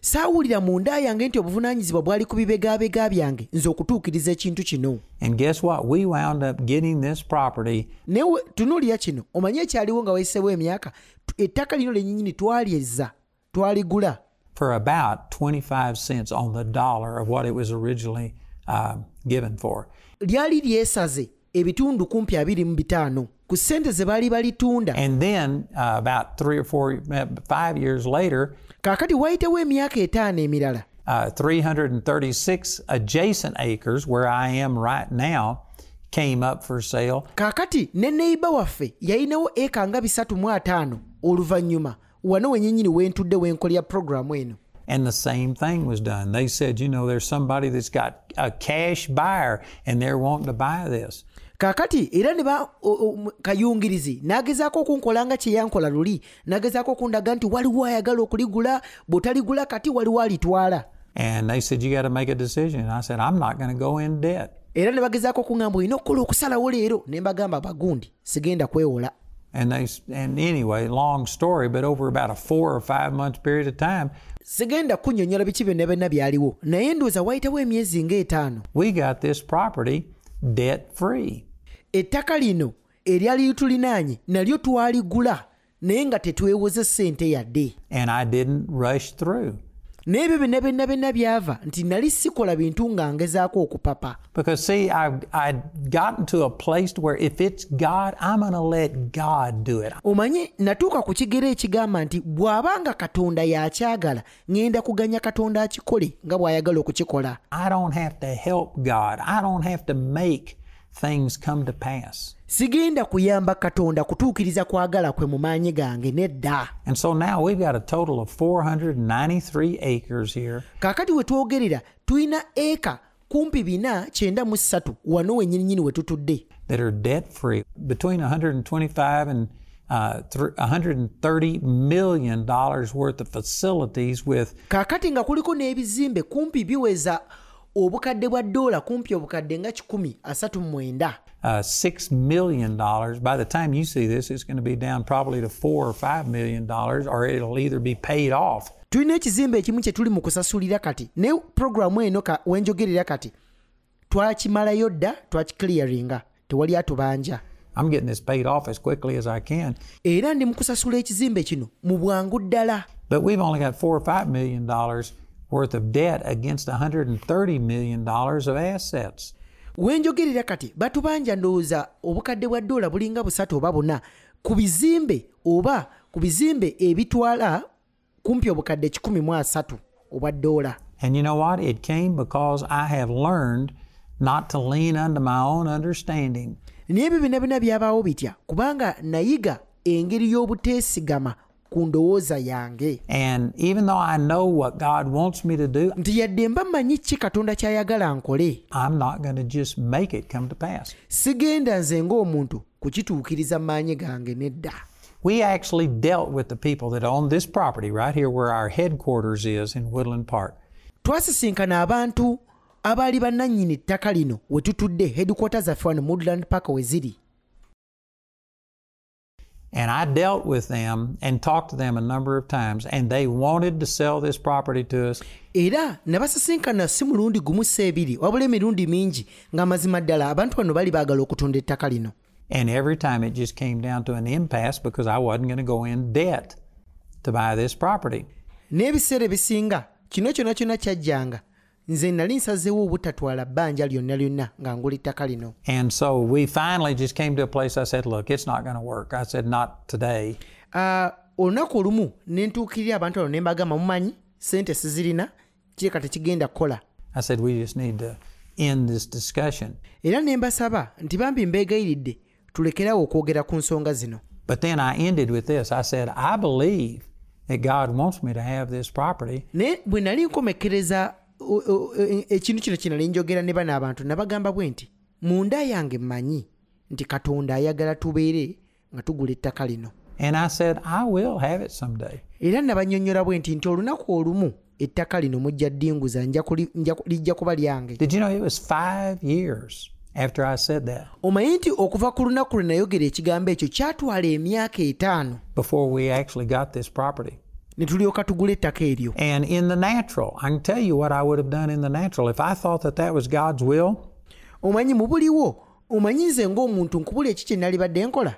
Saawulira mu nda yange nti obuvunaanyizibwa bwali ku bibegaabega byange nze okutuukiriza ekintu kino. And guess what? We wound up getting this property. Naye we- tunuulira kino omanye ekyaliwo nga wayiseewo emyaka? Ettaka lino lennyini twalyezza twaligula. For about 25 cents on the dollar of what it was originally uh, given for. lyali lyesaze ebitundu kumpi abiri mu bitaano ku ssente ze baali balitunda And then uh, about three or four, uh, five years later, kaakati wayitewo emyaka etaano emirala uh, 336 adjacent acres where I am right now came up for sale. kaakati ne neiba waffe yalinawo eka nga bisatu mu ataano oluvannyuma wano wennyini wentudde wenkolya puroguramu eno And the same thing was done. They said, you know, there's somebody that's got a cash buyer and they're wanting to buy this. Kaakati era ne ba o- o- kayungirizi n'agezaako okunkola nga kye yankola luli n'agezaako okundaga nti waliwo ayagala okuligula bw'otaligula kati waliwo alitwala. And they said, you got to make a decision. And I said, I'm not going to go in debt. era ne bagezaako okuŋŋamba olina okukola okusalawo leero. Ne mbagamba bagundi sigenda kwewola. And they and anyway, long story, but over about a four or five month period of time, sigenda kunnyonnyola biki byonna byonna byaliwo. Naye ndowooza wayitawo emyezi ng'etaano. we got this property debt free. ettaka lino eryali litulinaanye nalyo twaligula naye nga tetwewoze ssente yadde And I didn't rush through naye ebyo byonna byonna byonna byava nti nali sikola bintu nga ngezaako okupapa because see, I I'd gotten to a place where if it's God, I'm going to let God do it. omanye natuuka ku kigero ekigamba nti bw'abanga katonda y'akyagala ŋŋenda kuganya katonda akikole nga bw'ayagala okukikola I don't have to help God. I don't have to make things come to pass. sigenda kuyamba katonda kutuukiriza kwagala kwe mu maanyi gange nedda And so now we've got a total of 493 acres here. kaakati we twogerera tulina eka kumpi bina kyenda mu ssatu wano wennyininyini we tutudde that are debt free between 125 and uh, thr- 130 million dollars worth of facilities with kaakati nga kuliko n'ebizimbe kumpi biweza obukadde bwa ddoola kumpi obukadde nga kikumi asatu mu mwenda uh, six million dollars. By the time you see this, it's going to be down probably to four or five million dollars, or it'll either be paid off. tulina ekizimbe ekimu kye tuli mu kusasulira kati ne puroguramu eno wenjogerera kati twakimalayo dda twakiclearinga tewali atubanja I'm getting this paid off as quickly as I can, era ndi mu kusasula ekizimbe kino mu bwangu ddala but we've only got four or five million dollars worth of debt against 130 million dollars of assets. kati batubanja ndowooza obukadde bwa ddoola bulinga busatu oba buna ku bizimbe oba ku bizimbe ebitwala kumpi obukadde kikumi mu asatu obwa ddoola And you know what? It came because I have learned not to lean unto my own understanding. byonna byonna byabaawo bitya kubanga nayiga engeri y'obuteesigama ku ndowooza yange nti yadde mba mmanyi ki katonda ky'ayagala nkole? Sigenda nze ng'omuntu kukituukiriza mu maanyi gange nedda. We actually dealt with the people that own this property right here where our headquarters is in Woodland Park. twasisinkana abantu abaali bannannyini ttaka lino we tutudde headquarter zaffe wano woodland park we ziri And I dealt with them and talked to them a number of times, and they wanted to sell this property to us. era nabasisinkana si mulundi gumu si ebiri wabula emirundi mingi ddala abantu bano bali baagala okutunda ettaka lino And every time it just came down to an impasse because I wasn't going to go in debt to buy this property. n'ebiseera ebisinga kino kyonna kyonna kyajjanga nze nali nsazeewo obutatwala bbanja lyonna lyonna nga ngula ettaka lino And so we finally just came to a place I said, Look, it's not going to work. I said, Not today. Ah, olunaku olumu ne ntuukirira abantu bano ne mbagamba mumanyi sente sizirina kireka tekigenda kukola I said, We just need to end this discussion. era ne mbasaba nti bambi mbeegayiridde tulekerawo okwogera ku nsonga zino But then I ended with this I said, I believe that God wants me to have this property. naye bwe nali nkomekereza o- o- ekintu kino kye nali njogera ne bano abantu nabagamba bwe nti munda yange mmanyi nti katonda ayagala tubeere nga tugula ettaka lino. Era nabannyonnyola bwe nti nti olunaku olumu ettaka lino mujja ddinguza lijja kuba lyange. Omanyi nti okuva ku lunaku lwe nayogera ekigambo ekyo kyatwala emyaka etaano before we actually got this property? ne tulyoka tugula ettaka eryo And in the natural, I can tell you what I would have done in the natural. If I thought that that was God's will, omanyi mu buliwo omanyi nze ng'omuntu nkubula eki kye nalibadde nkola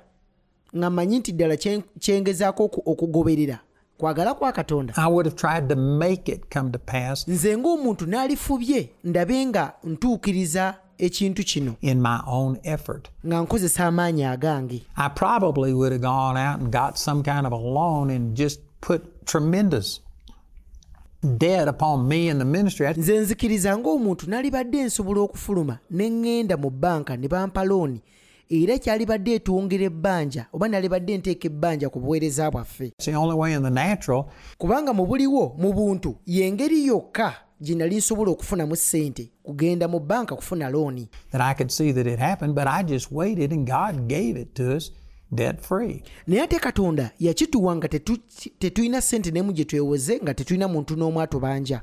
nga mmanyi nti ddala kye- kyengezaako oku- okugoberera kwagala kwa katonda I would have tried to make it come to pass nze ng'omuntu naalifubye ndabe nga ntuukiriza ekintu kino in my own effort. nga nkozesa amaanyi agange I probably would have gone out and got some kind of a loan and just put tremendous debt upon me and the ministry. Nze nzikiriza ng'omuntu nalibadde nsobola okufuluma ne ŋŋenda mu bbanka ne bampa looni era kyalibadde etwongera ebbanja oba nalibadde nteeka ebbanja ku buweereza bwaffe. Kubanga mu buliwo mu buntu y'engeri yokka gye nali nsobola okufunamu ssente kugenda mu bbanka kufuna looni that I could see that it happened, but I just waited and God gave it to us debt free. naye ate katonda yakituwa nga tetu- tetulina ssente n'emu gye twewoze nga tetulina muntu n'omu atubanja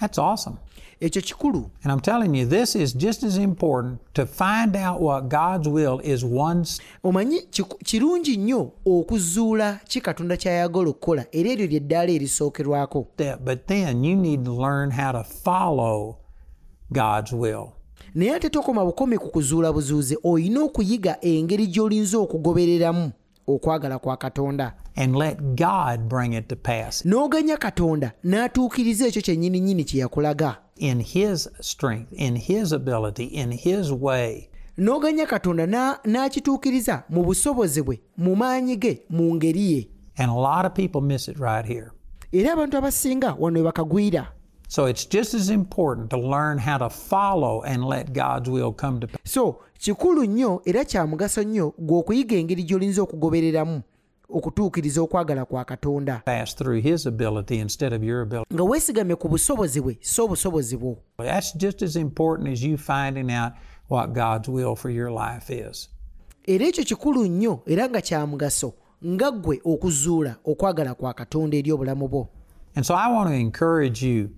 That's awesome. ekyo kikulu And I'm telling you, this is just as important to find out what God's will is step omanyi kirungi nnyo okuzuula ki katonda ky'ayagala okukola era eryo ly'eddaala erisookerwako but then you need to learn how to follow God's will. Naye ate tokoma bukomi ku kuzuula buzuuze olina okuyiga engeri gy'olinza okugobereramu okwagala kwa katonda and let God bring it to pass n'oganya katonda n'atuukiriza ekyo kyennyini nnyini kye yakulaga in His strength, in His ability, in His way. n'oganya katonda na- n'akituukiriza mu busobozi bwe mu maanyi ge mu ngeri ye And a lot of people miss it right here. era abantu abasinga wano we bakagwira So it's just as important to learn how to follow and let God's will come to pass. so kikulu nnyo era kya mugaso nnyo gwe okuyiga engeri gy'olinza okugobereramu okutuukiriza okwagala kwa katonda pass through his ability instead of your ability. nga weesigamye ku busobozi bwe so obusobozi bwo That's just as important as you finding out what God's will for your life is. era ekyo kikulu nnyo era nga kya mugaso nga ggwe okuzuula okwagala kwa katonda eri obulamu bwo And so I want to encourage you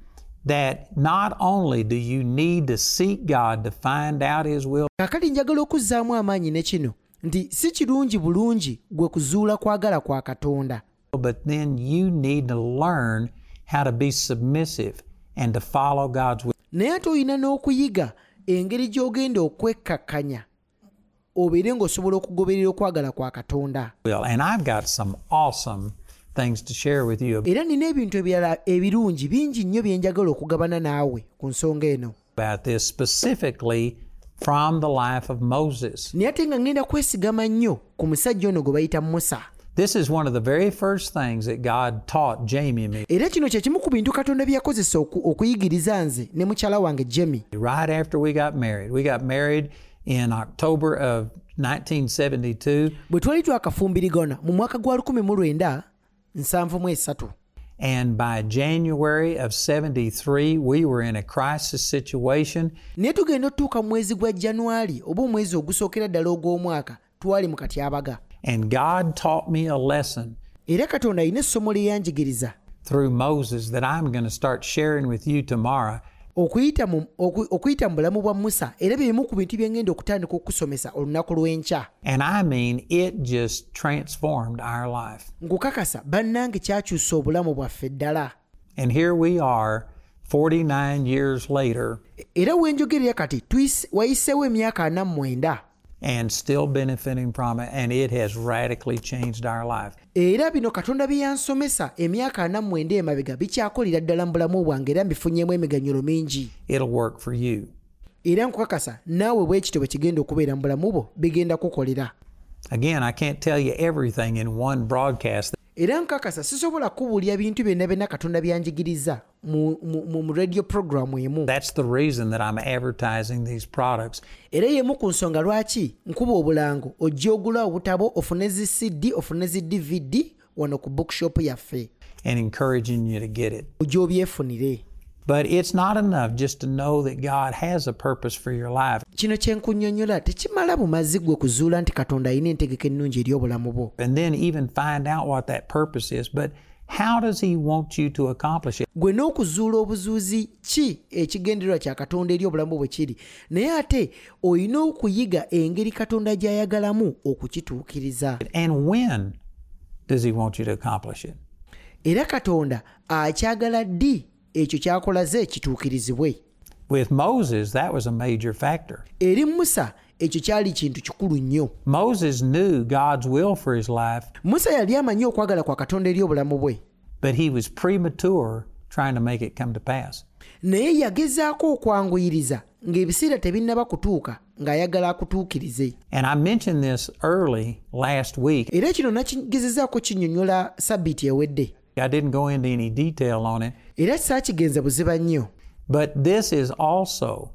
that not only do you need to seek God to find out his will, kaakati njagala okuzzaamu amaanyi ne kino nti si kirungi bulungi gwe kuzuula kwagala kwa katonda but then you need to learn how to be submissive and to follow God's will. naye ate olina n'okuyiga engeri gy'ogenda okwekkakkanya obeere ng'osobola okugoberera okwagala kwa katonda And I've got some awesome things to share with you. Era nina ebintu ebirala ebirungi bingi nnyo bye njagala okugabana naawe ku nsonga eno. About this, specifically from the life of Moses. naye ate nga kwesigama nnyo ku musajja ono gwe bayita musa. This is one of the very first things that God taught Jamie and me. Era kino kye kimu ku bintu katonda bye yakozesa okuyigiriza nze ne mukyala wange jemi right after we got married. We got married in October of 1972, bwe twali twakafumbirigana mu mwaka gwa 1973 and by January of 73, we were in a crisis situation. naye tugenda otutuuka mu mwezi gwa januari oba omwezi ogusookera ddala ogw'omwaka twali mu katyabaga And God taught me a lesson era katonda alina essomo lye yanjigiriza through Moses that I'm going to start sharing with you tomorrow. Okuyita mu bulamu bwa musa era bye bimu ku bintu bye ngenda okutandika okusomesa olunaku lw'enkya. Nkukakasa bannange kyakyusa obulamu bwaffe ddala. And here we are, 49 years later, era wenjogerera kati wayiseewo emyaka ana mu mwenda and still benefiting from it, and it has radically changed our life. era bino katonda bye yansomesa emyaka ana mwenda emabega bikyakolera ddala mu bulamu bwange era emiganyulo mingi It'll work for you. era nkukakasa naawe bwe kigenda okubeera mu bulamu bwo bigenda kukolera Again, I can't tell you everything in one broadcast. era nkakasa sisobola kubuulira bintu byonna byonna katonda byanjigiriza mu, radio programu emu That's the reason that I'm advertising these products. era yemu ku nsonga lwaki nkuba obulango ojja ogula obutabo ofune zi cd ofune zi dvd wano ku bookshop yaffe and encouraging you to get it. ojja obyefunire But it's not enough just to know that God has a purpose for your life. kino kyenkunnyonnyola tekimala bumazi gwe kuzuula nti katonda alina entegeka ennungi eri obulamu bwo and then even find out what that purpose is. But how does He want you to accomplish it? gwe n'okuzuula obuzuuzi ki ekigendererwa kya katonda eri obulamu bwe kiri naye ate olina okuyiga engeri katonda gy'ayagalamu okukituukiriza And when does He want you to accomplish it? era katonda akyagala ddi ekyo kyakolaze kituukirizibwe With Moses, that was a major factor. eri musa ekyo kyali kintu kikulu nnyo. Moses knew God's will for his life, musa yali amanyi okwagala kwa katonda eri obulamu bwe. but he was premature trying to make it come to pass. naye yagezaako okwanguyiriza ng'ebiseera tebinnaba kutuuka ng'ayagala akutuukirize. And I mentioned this early last week. era kino nakigezezaako kinnyonnyola sabbiiti ewedde. I didn't go into any detail on it, era saakigenza buziba nnyo. But this is also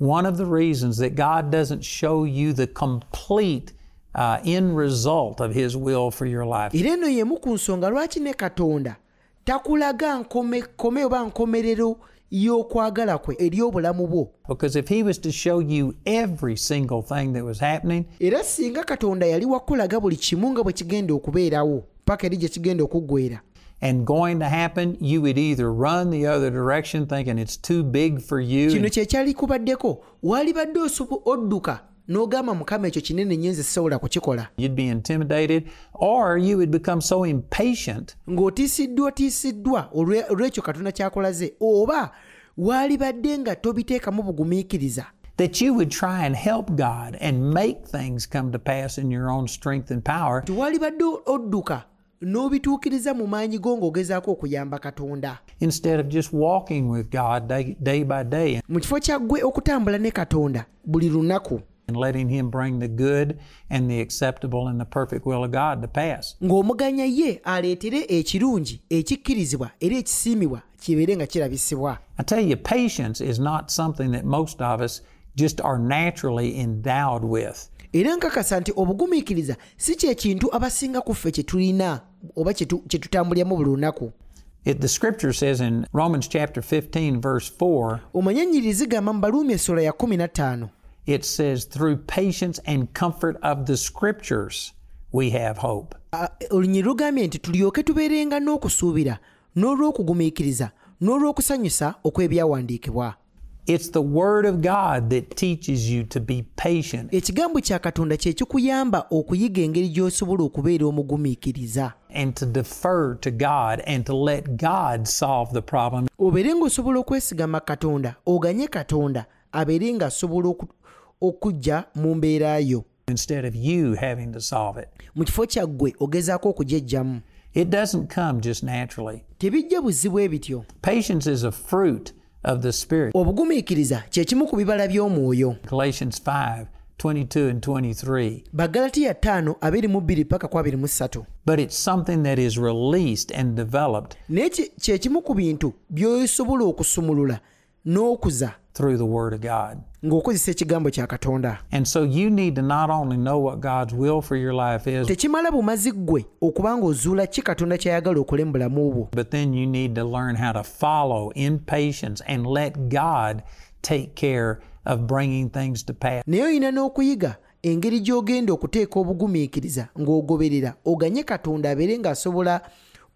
one of the reasons that God doesn't show you the complete uh, end result of His will for your life. era eno y'emu ku nsonga lwaki ne katonda? Takulaga nkome kome oba nkomerero y'okwagala kwe bwo. Because if He was to show you every single thing that was happening, era singa katonda yali wakulaga buli kimu nga bwe kigenda okubeerawo paka eri gye kigenda okuggwera and going to happen, you would either run the other direction thinking it's too big for you. kino kye kyali kubaddeko waalibadde odduka n'ogamba mukama ekyo kinene nnyo nze sisobola kukikola You'd be intimidated, or you would become so impatient ng'otiisiddwa otiisiddwa olwe- olw'ekyo katonda kyakolaze oba waalibadde nga tobiteekamu bugumiikiriza that you would try and help God and make things come to pass in your own strength and power. odduka n'obituukiriza mu maanyi go ng'ogezaako okuyamba katonda Instead of just walking with God day, day by day mu kifo kyaggwe okutambula ne katonda buli lunaku and letting Him bring the good and the acceptable and the perfect will of God to pass. ng'omuganya ye aleetere ekirungi ekikkirizibwa era ekisiimibwa kibeere nga kirabisibwa I tell you, patience is not something that most of us just are naturally endowed with. Era nkakasa nti obugumiikiriza si kye kintu abasinga ku ffe kye tulina oba kye tu- kye tutambuliramu buli lunaku. It, the scripture says in Romans chapter 15, verse 4, omanye ennyiriri zigamba mu baluumi essula ya 15 it says, Through patience and comfort of the scriptures, we have hope. Olunyiri lugambye nti tulyoke tubeerenga n'okusuubira n'olw'okugumiikiriza n'olw'okusanyusa okw'ebyawandiikibwa It's the Word of God that teaches you to be patient. Ekigambo kya katonda kye kikuyamba okuyiga engeri gy'osobola okubeera omugumiikiriza. And to defer to God and to let God solve the problem. Obeere ng'osobola okwesigama katonda oganye katonda abeere ng'asobola okujja mu mbeera yo. Instead of you having to solve it. mu kifo kyaggwe ogezaako okugyejjamu It doesn't come just naturally. tebijja buzibwe bityo Patience is a fruit of the Spirit. obugumiikiriza kye kimu ku bibala by'omwoyo Galatians 5 22 and 23. bagalatiya 5 22 paka ku 23 But it's something that is released and developed naye ki- kye kimu ku bintu by'osobola okusumulula n'okuza through the Word of God. ng'okozesa ekigambo kya katonda And so you need to not only know what God's will for your life is, tekimala bumazi ggwe okuba ng'ozuula ki katonda ky'ayagala okole mu bulamu bwo but then you need to learn how to follow in patience and let God take care of bringing things to pass. naye olina n'okuyiga engeri gy'ogenda okuteeka obugumiikiriza ng'ogoberera oganye katonda abeere ng'asobola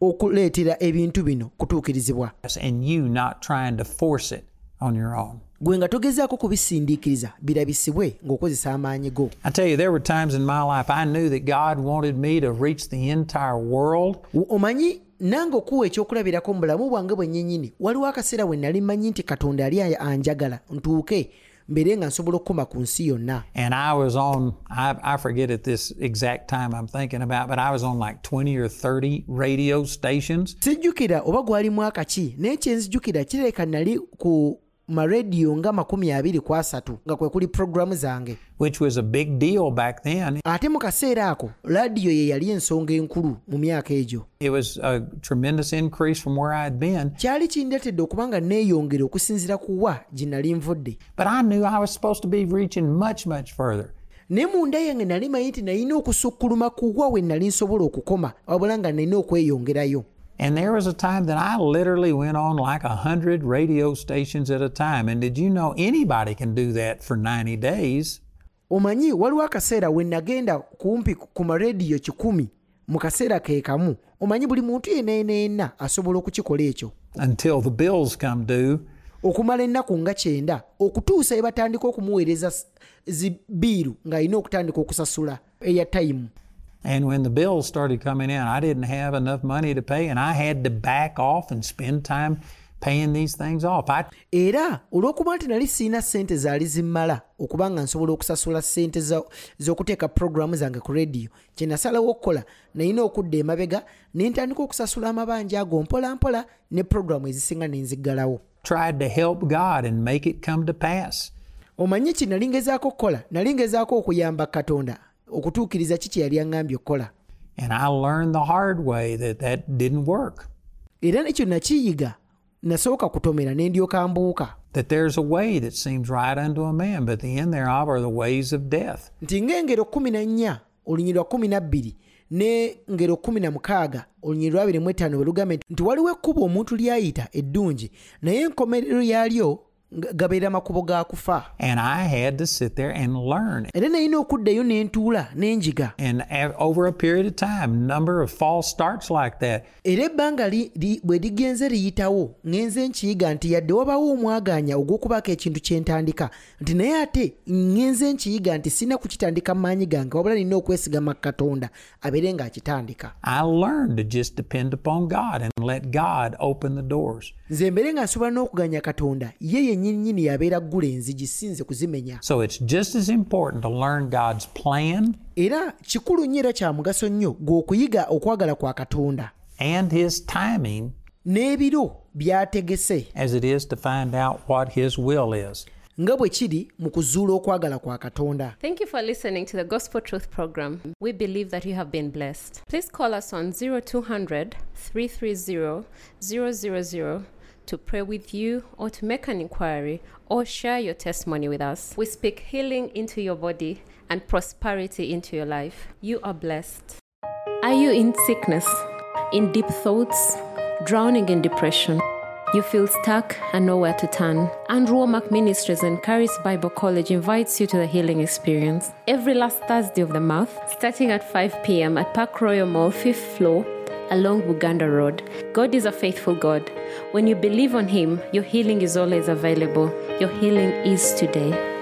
okuleetera ebintu bino kutuukirizibwa And you not trying to force it on your own. gwe nga togezaako kubisindiikiriza birabisibwe ng'okozesa amaanyi go I tell you, there were times in my life I knew that God wanted me to reach the entire world, omanyi nange okuwa ekyokulabirako mu bulamu bwange bwennyinnyini waliwo akaseera bwe nali mmanyi nti katonda ali anjagala ntuuke mbeere nga nsobola okukoma ku nsi yonna and I was on, I, I forget at this exact time I'm thinking about, but I was on like 20 or 30 radio stations. sijjukira oba gwali mwaka ki naye kyenzijjukira kireka nali ku marediyo nga makumi abiri ku asatu nga kwe kuli puroguramu zange. Which was a big deal back then. ate mu kaseera ako laadiyo ye yali ensonga enkulu mu myaka egyo. It was a tremendous increase from where I had been, kyali kindeetedde okuba nga neeyongera okusinziira ku wa gye nali nvudde. But I knew I was supposed to be reaching much, much further. naye munda yange nali manyi nti nalina okusukkuluma ku wa we nali nsobola okukoma wabula nga nalina okweyongerayo And there was a time that I literally went on like a hundred radio stations at a time. And did you know anybody can do that for 90 days? omanyi waliwo akaseera we nagenda kumpi ku marediyo kikumi mu kaseera ke kamu omanyi buli muntu yenna yenna yenna asobola okukikola ekyo until the bills come due. okumala ennaku nga kyenda okutuusa ebatandika okumuweereza zibiiru ng'alina okutandika okusasula eya tayimu And when the bills started coming in, I didn't have enough money to pay, and I had to back off and spend time paying these things off. I era olw'okuba nti nali sirina ssente zaali zimmala okuba nga nsobola okusasula ssente zo- z'okuteeka puroguramu zange ku rediyo kye nasalawo okukola nalina okudda emabega ne ntandika okusasula amabanja ago mpola mpola ne puroguramu ezisinga ne nziggalawo tried to help God and make it come to pass. omanyi ki nali ngezaako okukola nali ngezaako okuyamba katonda okutuukiriza ki kye yali aŋŋambye okukola And I learned the hard way that that didn't work. era nekyo nakiyiga nasooka kutomera ne ndyoka mbuuka That there's a way that seems right unto a man, but the end thereof are the ways of death. nti ng'engero kumi na nnya olunyiri lwa kumi na bbiri ne ngero kumi na mukaaga olunyiri lwa abiri mu etaano bwe lugamba nti- waliwo ekkubo omuntu lyayita eddungi naye enkomerero yaalyo gabeera makubo ga kufa. And I had to sit there and learn. era nalina okuddayo ne ntuula n'enjiga. And over a period of time, number of false starts like that, era ebbanga bwe ligenze liyitawo ŋŋenze nkiyiga nti yadde wabawo omwaganya ogw'okubaako ekintu kye ntandika nti naye ate ŋŋenze nkiyiga nti sirina kukitandika mu maanyi gange wabula nina okwesigama katonda abeere ng'akitandika. I learned to just depend upon God and let God open the doors. nze mbeere nga nsobola n'okuganya katonda ye yennyinnyini yabeera ggula enzigi si nze kuzimenya So it's just as important to learn God's plan era kikulu nnyo era kya mugaso nnyo gweokuyiga okwagala kwa katonda and His timing n'ebiro by'ategese as it is to find out what His will is. nga bwe kiri mu kuzuula okwagala kwa katonda Thank you for listening to the Gospel Truth program. We believe that you have been blessed. Please call us on 0200 330 000 to pray with you or to make an inquiry or share your testimony with us. We speak healing into your body and prosperity into your life. You are blessed. Are you in sickness, in deep thoughts, drowning in depression? You feel stuck and nowhere to turn. Andrew Wommack Ministries and Charis Bible College invites you to the healing experience every last Thursday of the month, starting at 5 p.m. at Park Royal Mall, 5th floor, along Buganda Road. God is a faithful God. When you believe on Him, your healing is always available. Your healing is today.